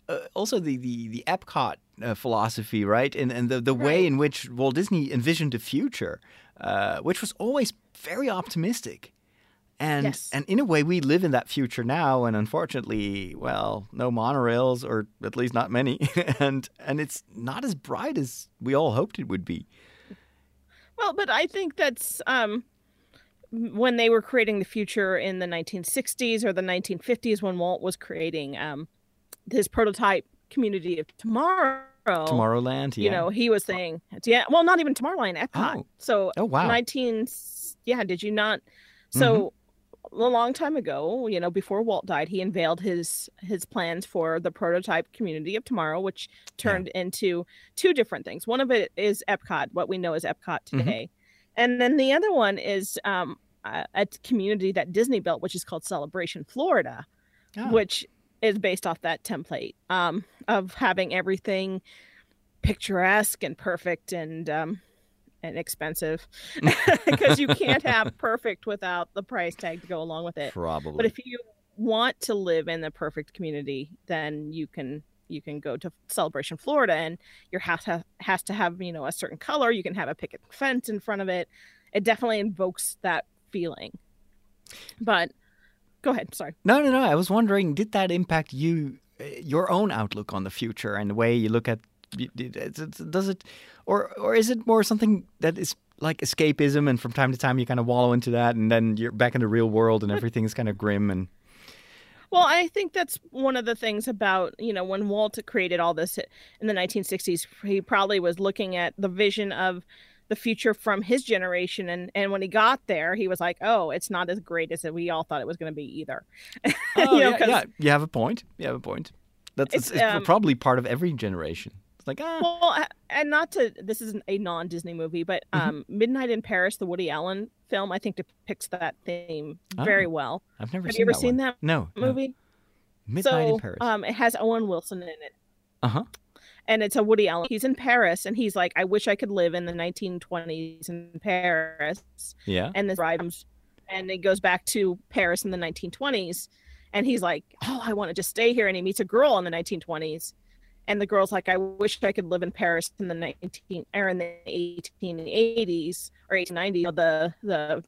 [SPEAKER 1] uh, also the the the Epcot uh, philosophy, right? And and the the way in which Walt Disney envisioned the future, uh, which was always very optimistic. And
[SPEAKER 2] Yes.
[SPEAKER 1] and in a way, we live in that future now, and unfortunately, well, no monorails, or at least not many, and and it's not as bright as we all hoped it would be.
[SPEAKER 2] Well, but I think that's um, when they were creating the future in the 1960s or the 1950s when Walt was creating um, his prototype community of tomorrow.
[SPEAKER 1] Tomorrowland, yeah.
[SPEAKER 2] You know, he was saying, yeah, well, not even Tomorrowland, Epcot.
[SPEAKER 1] Oh.
[SPEAKER 2] So,
[SPEAKER 1] Oh, wow.
[SPEAKER 2] 19, yeah, did you not? So, a long time ago, you know, before Walt died, he unveiled his his plans for the prototype community of tomorrow, which turned into two different things. One of it is Epcot, what we know as Epcot
[SPEAKER 1] Mhm.
[SPEAKER 2] today, and then the other one is um, a, a community that Disney built, which is called Celebration Florida,
[SPEAKER 1] Ah,
[SPEAKER 2] which is based off that template um, of having everything picturesque and perfect and um, and expensive because you can't have perfect without the price tag to go along with it.
[SPEAKER 1] probably.
[SPEAKER 2] But if you want to live in the perfect community, then you can you can go to Celebration Florida and your house ha- has to have you know a certain color. You can have a picket fence in front of it. It definitely invokes that feeling. But go ahead. Sorry.
[SPEAKER 1] No, no, no. I was wondering, did that impact you, uh, your own outlook on the future and the way you look at? y- d- d- Does it, or or is it more something that is like escapism, and from time to time you kind of wallow into that, and then you're back in the real world, and everything is kind of grim and
[SPEAKER 2] Well, I think that's one of the things about, you know, when Walt created all this in the 1960s, he probably was looking at the vision of the future from his generation. And, and when he got there, he was like, oh, it's not as great as we all thought it was going to be either.
[SPEAKER 1] oh,
[SPEAKER 2] You know,
[SPEAKER 1] yeah, yeah, you have a point. You have a point. That's it's,
[SPEAKER 2] It's,
[SPEAKER 1] it's
[SPEAKER 2] um,
[SPEAKER 1] probably part of every generation. It's like ah,
[SPEAKER 2] Well, and not to, this isn't a non Disney movie, but
[SPEAKER 1] Mhm.
[SPEAKER 2] um, Midnight in Paris, the Woody Allen film, I think depicts that theme very
[SPEAKER 1] Oh,
[SPEAKER 2] well.
[SPEAKER 1] I've never
[SPEAKER 2] Have
[SPEAKER 1] seen
[SPEAKER 2] you ever
[SPEAKER 1] that
[SPEAKER 2] seen
[SPEAKER 1] one.
[SPEAKER 2] that
[SPEAKER 1] No, no.
[SPEAKER 2] movie?
[SPEAKER 1] Midnight
[SPEAKER 2] so,
[SPEAKER 1] in Paris.
[SPEAKER 2] Um, it has Owen Wilson in it.
[SPEAKER 1] uh huh.
[SPEAKER 2] And it's a Woody Allen. He's in Paris, and he's like, "I wish I could live in the 1920s in Paris."
[SPEAKER 1] Yeah.
[SPEAKER 2] And this drives, and it goes back to Paris in the 1920s, and he's like, "Oh, I want to just stay here." And he meets a girl in the 1920s, and the girl's like, "I wish I could live in Paris in the 19 or in the 1880s or 1890s, the the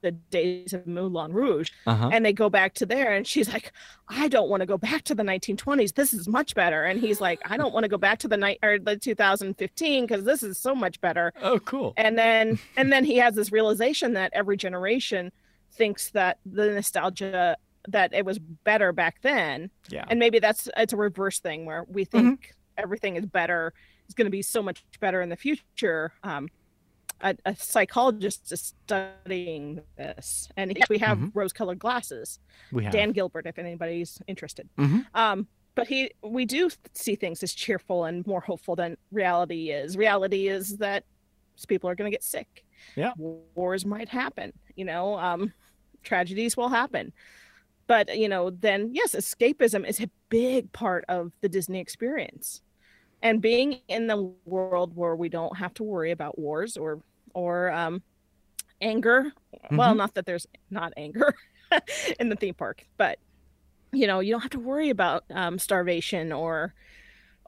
[SPEAKER 2] the days of Moulin Rouge."
[SPEAKER 1] Uh huh.
[SPEAKER 2] and they go back to there and she's like i don't want to go back to the 1920s this is much better and he's like i don't want to go back to the night or the 2015 because this is so much better
[SPEAKER 1] Oh, cool.
[SPEAKER 2] and then and then he has this realization that every generation thinks that the nostalgia that it was better back then
[SPEAKER 1] Yeah.
[SPEAKER 2] and maybe that's it's a reverse thing where we think everything is better is going to be so much better in the future um a, a psychologist is studying this and he- we have
[SPEAKER 1] Mhm.
[SPEAKER 2] rose-colored glasses
[SPEAKER 1] we have.
[SPEAKER 2] Dan Gilbert, if anybody's interested.
[SPEAKER 1] Mhm.
[SPEAKER 2] Um, but he, we do see things as cheerful and more hopeful than reality is. Reality is that people are going to get sick.
[SPEAKER 1] Yeah.
[SPEAKER 2] wars might happen. You know, um, tragedies will happen. But you know, then yes, escapism is a big part of the Disney experience, and being in the world where we don't have to worry about wars or or um, anger. Well, not that there's not anger in the theme park, but you know, you don't have to worry about um, starvation or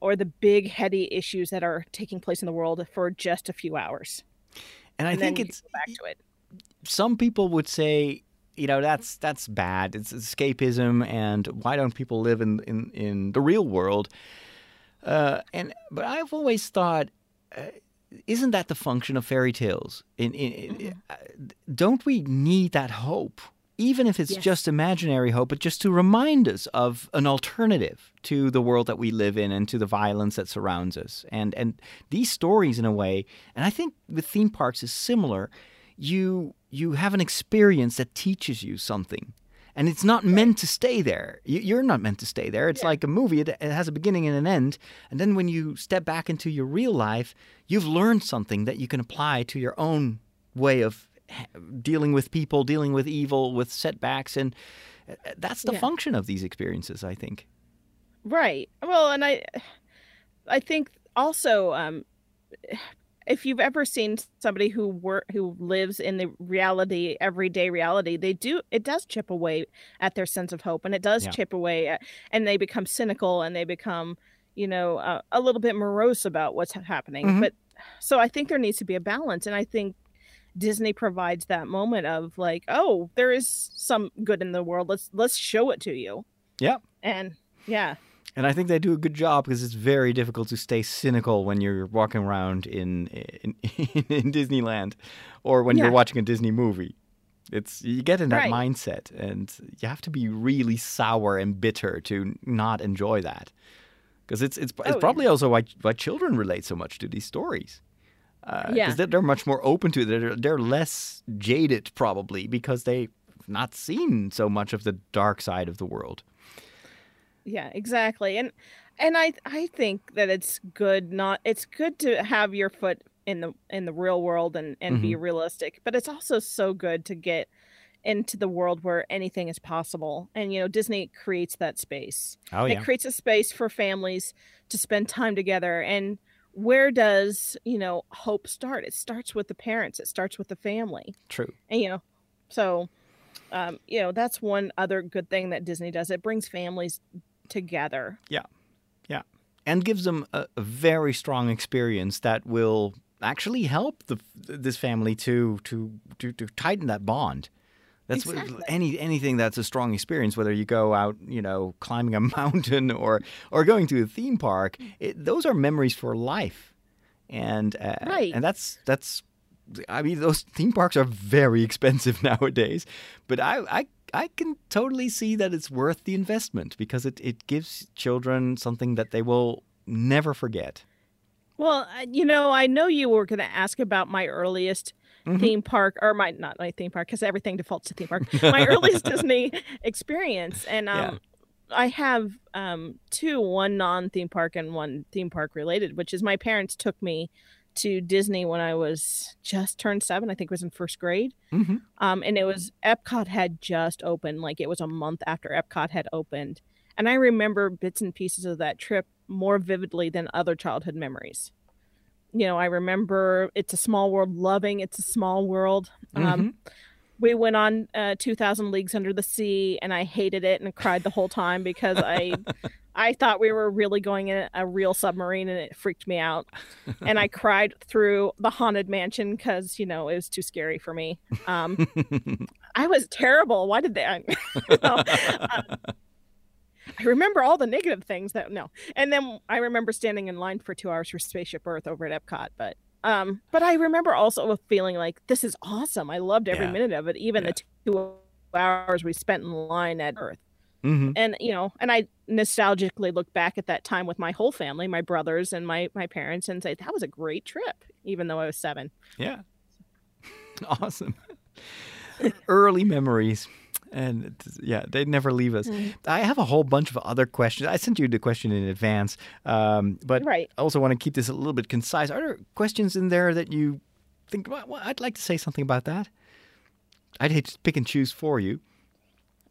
[SPEAKER 2] or the big heady issues that are taking place in the world for just a few hours.
[SPEAKER 1] and I
[SPEAKER 2] and
[SPEAKER 1] think it's
[SPEAKER 2] back to it.
[SPEAKER 1] Some people would say, you know, that's that's bad. It's escapism, and why don't people live in in, in the real world? Uh, and but I've always thought, uh, isn't that the function of fairy tales? In, in, in uh, don't we need that hope, even if it's
[SPEAKER 2] Yes.
[SPEAKER 1] just imaginary hope, but just to remind us of an alternative to the world that we live in and to the violence that surrounds us. And and these stories, in a way, and I think with theme parks is similar. You you have an experience that teaches you something. And it's not meant to stay there. You- You're not meant to stay there. It's
[SPEAKER 2] Yeah.
[SPEAKER 1] like a movie. It has a beginning and an end. And then when you step back into your real life, you've learned something that you can apply to your own way of dealing with people, dealing with evil, with setbacks. And uh, that's the
[SPEAKER 2] Yeah.
[SPEAKER 1] function of these experiences, I think.
[SPEAKER 2] Right. Well, and I I think also um if you've ever seen somebody who work who lives in the reality everyday reality they do it does chip away at their sense of hope and it does
[SPEAKER 1] Yeah.
[SPEAKER 2] chip away at, and they become cynical and they become you know uh, a little bit morose about what's happening
[SPEAKER 1] Mhm.
[SPEAKER 2] but so i think there needs to be a balance and i think Disney provides that moment of like, oh, there is some good in the world. Let's let's show it to you.
[SPEAKER 1] Yeah.
[SPEAKER 2] And yeah.
[SPEAKER 1] And I think they do a good job because it's very difficult to stay cynical when you're walking around in in, in Disneyland or when
[SPEAKER 2] Yeah.
[SPEAKER 1] you're watching a Disney movie. It's you get in that
[SPEAKER 2] Right.
[SPEAKER 1] mindset, and you have to be really sour and bitter to not enjoy that. Because it's it's, it's
[SPEAKER 2] Oh, yeah.
[SPEAKER 1] probably also why why children relate so much to these stories. Uh, because
[SPEAKER 2] Yeah.
[SPEAKER 1] they're, they're much more open to it. They're, they're less jaded, probably, because they've not seen so much of the dark side of the world.
[SPEAKER 2] Yeah, exactly. And and I I think that it's good not it's good to have your foot in the in the real world and and be realistic, but it's also so good to get into the world where anything is possible. And you know, Disney creates that space.
[SPEAKER 1] Oh yeah.
[SPEAKER 2] It creates a space for families to spend time together and where does, you know, hope start? It starts with the parents. It starts with the family.
[SPEAKER 1] true.
[SPEAKER 2] And you know, so um, you know, that's one other good thing that Disney does. It brings families together. Yeah. Yeah.
[SPEAKER 1] And gives them a, a very strong experience that will actually help the, this family to, to to to tighten that bond. That's what,
[SPEAKER 2] Exactly.
[SPEAKER 1] any anything that's a strong experience, whether you go out, you know, climbing a mountain or or going to a theme park. It, those are memories for life, and uh,
[SPEAKER 2] Right.
[SPEAKER 1] and that's that's. I mean, those theme parks are very expensive nowadays, but I, I I can totally see that it's worth the investment because it, it gives children something that they will never forget.
[SPEAKER 2] Well, uh, you know, I know you were going to ask about my earliest
[SPEAKER 1] Mhm.
[SPEAKER 2] theme park, or my not my theme park, because everything defaults to theme park. My earliest Disney experience, and um,
[SPEAKER 1] Yeah.
[SPEAKER 2] I have um two, one non-theme park and one theme park related, which is my parents took me to Disney when I was just turned seven. I think it was in first grade.
[SPEAKER 1] Mm-hmm.
[SPEAKER 2] Um, and it was Epcot had just opened, like it was a month after Epcot had opened. And I remember bits and pieces of that trip more vividly than other childhood memories. You know, I remember It's a Small World loving It's a Small World. Um, we went on uh, 2000 Leagues Under the Sea and I hated it and cried the whole time because I I thought we were really going in a real submarine and it freaked me out. And I cried through the Haunted Mansion because, you know, it was too scary for me. Um, I was terrible. Why did they? I, no. Uh, I remember all the negative things that no, and then I remember standing in line for two hours for Spaceship Earth over at Epcot. But um, but I remember also feeling like this is awesome. I loved every
[SPEAKER 1] Yeah.
[SPEAKER 2] minute of it, even the two hours we spent in line at Earth.
[SPEAKER 1] Hmm
[SPEAKER 2] And you know, and I nostalgically look back at that time with my whole family, my brothers and my my parents, and say that was a great trip, even though I was seven.
[SPEAKER 1] Yeah. awesome. Early memories. And yeah, they never leave us. I have a whole bunch of other questions. I sent you the question in advance, um, but
[SPEAKER 2] Right.
[SPEAKER 1] I also want to keep this a little bit concise. Are there questions in there that you think, well, I'd like to say something about that? I'd hate to pick and choose for you.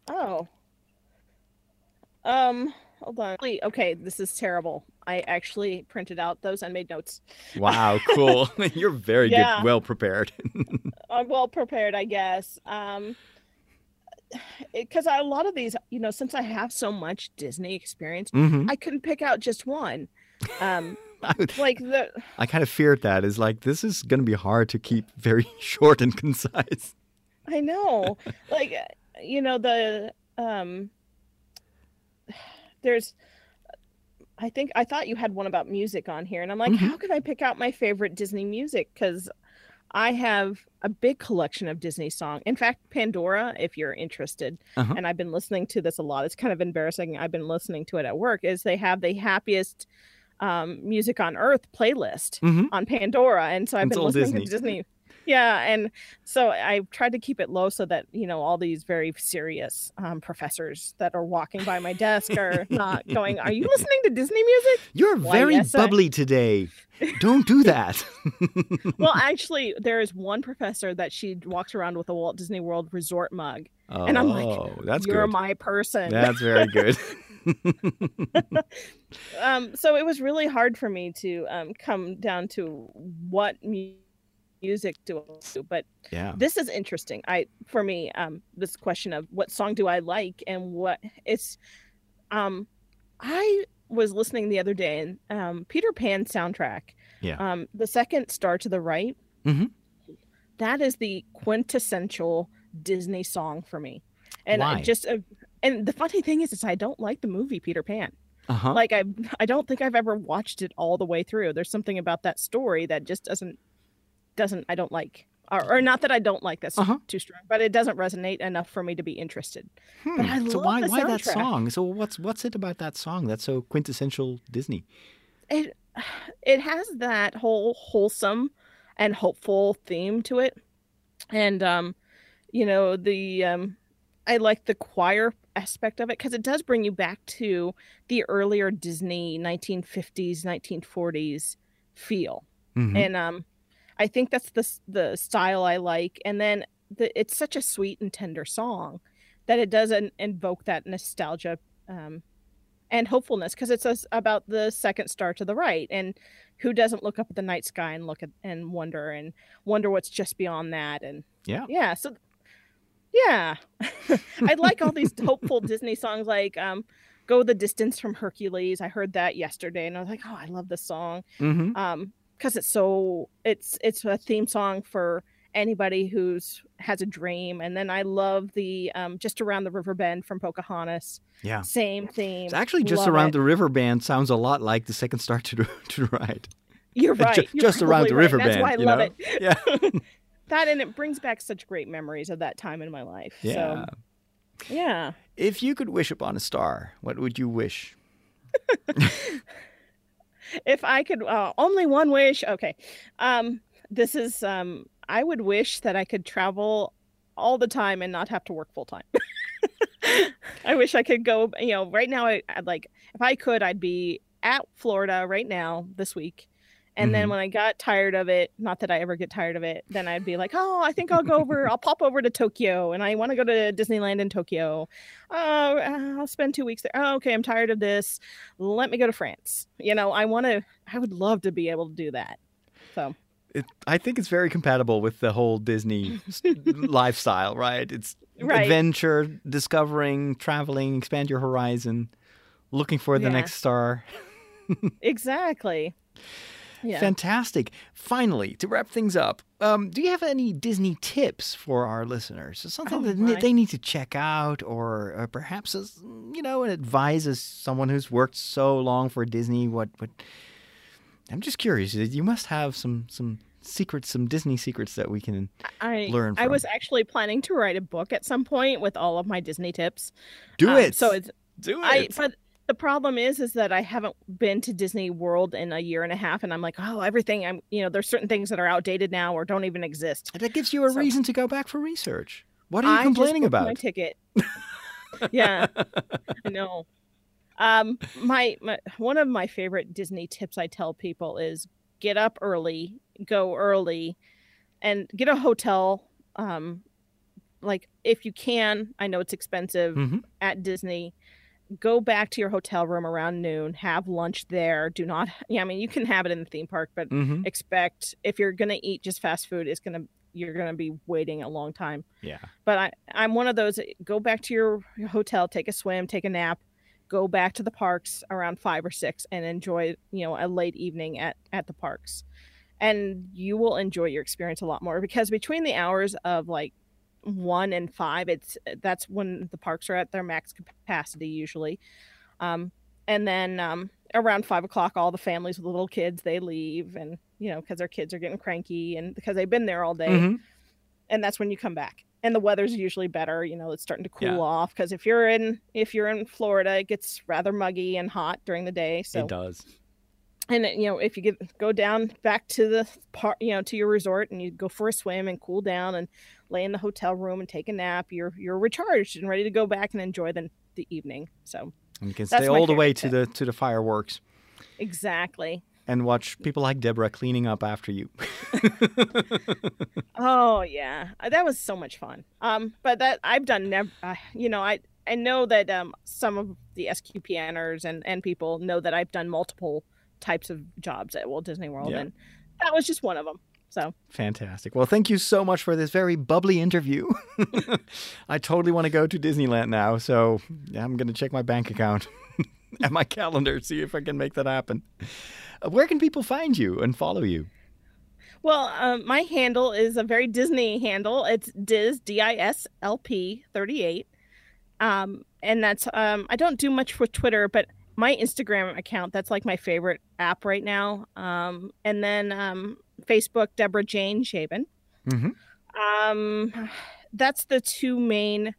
[SPEAKER 2] Oh. Um, hold on. Okay, this is terrible. I actually printed out those and made notes.
[SPEAKER 1] Wow, cool. You're very
[SPEAKER 2] Yeah.
[SPEAKER 1] good, well prepared.
[SPEAKER 2] I'm well prepared, I guess. Um, because a lot of these, you know, since I have so much Disney experience,
[SPEAKER 1] hmm
[SPEAKER 2] I couldn't pick out just one. Um, like the
[SPEAKER 1] I kind of feared that. Is like this is going to be hard to keep very short and concise.
[SPEAKER 2] I know, like uh, you know the um. There's, I think I thought you had one about music on here, and I'm like,
[SPEAKER 1] Mhm.
[SPEAKER 2] how could I pick out my favorite Disney music? Because I have a big collection of Disney song. In fact, Pandora, if you're interested,
[SPEAKER 1] Uh-huh.
[SPEAKER 2] and I've been listening to this a lot. It's kind of embarrassing. I've been listening to it at work. Is they have the happiest um, music on earth playlist
[SPEAKER 1] hmm
[SPEAKER 2] on Pandora, and so I've
[SPEAKER 1] It's
[SPEAKER 2] been listening
[SPEAKER 1] Disney.
[SPEAKER 2] to Disney. Yeah, and so I tried to keep it low so that you know all these very serious um, professors that are walking by my desk are not going. Are you listening to Disney music?
[SPEAKER 1] You're
[SPEAKER 2] Why,
[SPEAKER 1] very
[SPEAKER 2] yes, I-
[SPEAKER 1] bubbly today. Don't do that.
[SPEAKER 2] Well, actually, there is one professor that she walks around with a Walt Disney World Resort mug.
[SPEAKER 1] oh,
[SPEAKER 2] And I'm like,
[SPEAKER 1] that's
[SPEAKER 2] You're
[SPEAKER 1] good.
[SPEAKER 2] my person.
[SPEAKER 1] That's very good.
[SPEAKER 2] um so it was really hard for me to um come down to what mu- music I do but
[SPEAKER 1] yeah.
[SPEAKER 2] this is interesting i for me um this question of what song do i like and what it's um i was listening the other day and um peter pan soundtrack
[SPEAKER 1] Yeah.
[SPEAKER 2] um the second star to the right
[SPEAKER 1] Mhm.
[SPEAKER 2] that is the quintessential Disney song for me. And I just uh, and the funny thing is, is I don't like the movie Peter Pan.
[SPEAKER 1] Uh-huh.
[SPEAKER 2] Like I I don't think I've ever watched it all the way through. There's something about that story that just doesn't doesn't I don't like. Or, or not that I don't like that's
[SPEAKER 1] Uh-huh.
[SPEAKER 2] too strong, but it doesn't resonate enough for me to be interested.
[SPEAKER 1] Hmm.
[SPEAKER 2] I
[SPEAKER 1] so why why that song? So what's what's it about that song that's so quintessential Disney?
[SPEAKER 2] it it has that whole wholesome and hopeful theme to it and um you know the um i like the choir aspect of it because it does bring you back to the earlier disney 1950s 1940s feel
[SPEAKER 1] Mhm.
[SPEAKER 2] and um i think that's the the style i like and then the, it's such a sweet and tender song that it does in, invoke that nostalgia um and hopefulness because it's us about the second star to the right and who doesn't look up at the night sky and look at and wonder and wonder what's just beyond that and
[SPEAKER 1] Yeah.
[SPEAKER 2] yeah so yeah i like all these hopeful disney songs like um go the distance from hercules i heard that yesterday and i was like oh i love this song
[SPEAKER 1] Mhm.
[SPEAKER 2] um because it's so it's it's a theme song for anybody who's has a dream and then i love the um just around the river bend from pocahontas
[SPEAKER 1] Yeah.
[SPEAKER 2] same theme
[SPEAKER 1] It's actually just
[SPEAKER 2] Love
[SPEAKER 1] around
[SPEAKER 2] it.
[SPEAKER 1] the river bend sounds a lot like the second star to the to the right.
[SPEAKER 2] you're
[SPEAKER 1] Ju-
[SPEAKER 2] right you're
[SPEAKER 1] just around the
[SPEAKER 2] probably right.
[SPEAKER 1] river
[SPEAKER 2] that's why i love
[SPEAKER 1] know?
[SPEAKER 2] it
[SPEAKER 1] Yeah.
[SPEAKER 2] that and it brings back such great memories of that time in my life
[SPEAKER 1] Yeah.
[SPEAKER 2] so yeah
[SPEAKER 1] If you could wish upon a star, what would you wish?
[SPEAKER 2] If i could uh, only one wish. Okay. Um this is um i would wish that i could travel all the time and not have to work full time i wish i could go you know right now I, i'd like if i could i'd be at florida right now this week and then
[SPEAKER 1] Mhm.
[SPEAKER 2] when i got tired of it not that i ever get tired of it then i'd be like oh i think i'll go over i'll pop over to tokyo and i want to go to disneyland in tokyo oh i'll spend two weeks there oh, okay i'm tired of this let me go to france you know i want to i would love to be able to do that so
[SPEAKER 1] It, I think it's very compatible with the whole Disney lifestyle, right? It's
[SPEAKER 2] Right.
[SPEAKER 1] adventure, discovering, traveling, expand your horizon, looking for the
[SPEAKER 2] Yeah.
[SPEAKER 1] next star.
[SPEAKER 2] exactly yeah
[SPEAKER 1] Fantastic. Finally, to wrap things up, um, do you have any Disney tips for our listeners? Something
[SPEAKER 2] Oh,
[SPEAKER 1] that
[SPEAKER 2] my.
[SPEAKER 1] they need to check out, or, or perhaps as you know, advise as someone who's worked so long for Disney. What? What? I'm just curious. You must have some some secrets, some Disney secrets that we can.
[SPEAKER 2] I
[SPEAKER 1] learn From.
[SPEAKER 2] I was actually planning to write a book at some point with all of my Disney tips.
[SPEAKER 1] Do
[SPEAKER 2] Um,
[SPEAKER 1] it.
[SPEAKER 2] So it's
[SPEAKER 1] do
[SPEAKER 2] I
[SPEAKER 1] it.
[SPEAKER 2] but the problem is is that I haven't been to Disney World in a year and a half and I'm like, "Oh, everything I'm, you know, there's certain things that are outdated now or don't even exist."
[SPEAKER 1] that gives you a
[SPEAKER 2] so-
[SPEAKER 1] reason to go back for research. What are you
[SPEAKER 2] I
[SPEAKER 1] complaining
[SPEAKER 2] just booked my ticket. yeah. I know. Um my, my one of my favorite Disney tips I tell people is get up early, go early and get a hotel um like if you can, I know it's expensive
[SPEAKER 1] Mhm.
[SPEAKER 2] at Disney. Go back to your hotel room around noon, have lunch there. Do not yeah, I mean you can have it in the theme park, but
[SPEAKER 1] Mhm.
[SPEAKER 2] expect if you're gonna eat just fast food, it's gonna you're gonna be waiting a long time
[SPEAKER 1] Yeah.
[SPEAKER 2] but I, I'm one of those go back to your your hotel, take a swim, take a nap, go back to the parks around five or six and enjoy, you know, a late evening at, at the parks. And you will enjoy your experience a lot more because between the hours of like one and five, it's that's when the parks are at their max capacity usually. Um, and then um, around five o'clock, all the families with little kids they leave, and you know because their kids are getting cranky and because they've been there all day
[SPEAKER 1] Mhm.
[SPEAKER 2] and that's when you come back and the weather's usually better you know it's starting to cool
[SPEAKER 1] Yeah.
[SPEAKER 2] off because if you're in if you're in florida it gets rather muggy and hot during the day so
[SPEAKER 1] It does.
[SPEAKER 2] And you know if you get go down back to the part you know to your resort and you go for a swim and cool down and lay in the hotel room and take a nap you're you're recharged and ready to go back and enjoy the, the evening so
[SPEAKER 1] And you can stay all the way
[SPEAKER 2] favorite
[SPEAKER 1] to the to the fireworks
[SPEAKER 2] exactly
[SPEAKER 1] and watch people like Deborah cleaning up after you.
[SPEAKER 2] Oh yeah, Uh, that was so much fun. Um, but that I've done never. Uh, you know, I I know that um some of the SQPNers and and people know that I've done multiple types of jobs at Walt Disney World,
[SPEAKER 1] Yeah.
[SPEAKER 2] and that was just one of them. So
[SPEAKER 1] Fantastic. Well, thank you so much for this very bubbly interview. I totally want to go to Disneyland now, so yeah, I'm going to check my bank account and my calendar, see if I can make that happen. Uh, where can people find you and follow you?
[SPEAKER 2] Well, um, my handle is a very Disney handle. It's Diz D I S L P thirty eight, um, and that's um, I don't do much with Twitter, but my Instagram account that's like my favorite app right now. Um, and then um, Facebook, Deborah Jane Schaben.
[SPEAKER 1] Mm-hmm.
[SPEAKER 2] Um, that's the two main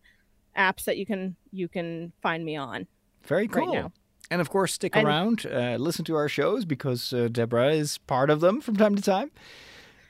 [SPEAKER 2] apps that you can you can find me on.
[SPEAKER 1] Very cool.
[SPEAKER 2] Right now.
[SPEAKER 1] And of course, stick
[SPEAKER 2] And-
[SPEAKER 1] around, uh, listen to our shows because uh, Deborah is part of them from time to time.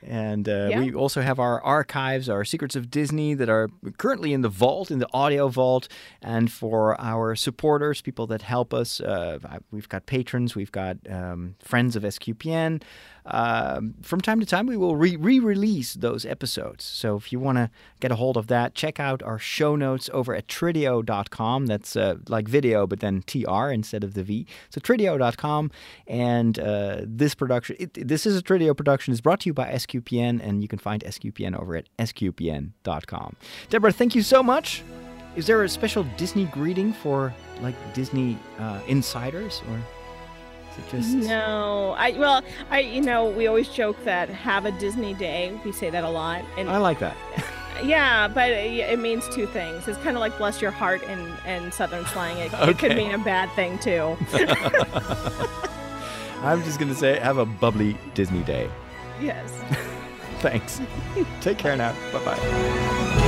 [SPEAKER 1] And uh,
[SPEAKER 2] Yeah.
[SPEAKER 1] we also have our archives, our Secrets of Disney that are currently in the vault, in the audio vault. And for our supporters, people that help us, uh, we've got patrons, we've got um, friends of SQPN. Um, from time to time, we will re release those episodes. So if you want to get a hold of that, check out our show notes over at trideo.com. That's uh, like video, but then TR instead of the V. So trideo.com. And uh, this production, it, this is a Trideo production, is brought to you by SQPN, and you can find SQPN over at sqpn.com. Deborah, thank you so much. Is there a special Disney greeting for like Disney uh, insiders, or just
[SPEAKER 2] No, I well, I you know we always joke that have a Disney day. We say that a lot, and
[SPEAKER 1] I like that.
[SPEAKER 2] yeah, but it, it means two things. It's kind of like bless your heart in in Southern slang. It, it could mean a bad thing too.
[SPEAKER 1] I'm just gonna say, have a bubbly Disney day.
[SPEAKER 2] yes.
[SPEAKER 1] Thanks. Take care now. Bye bye.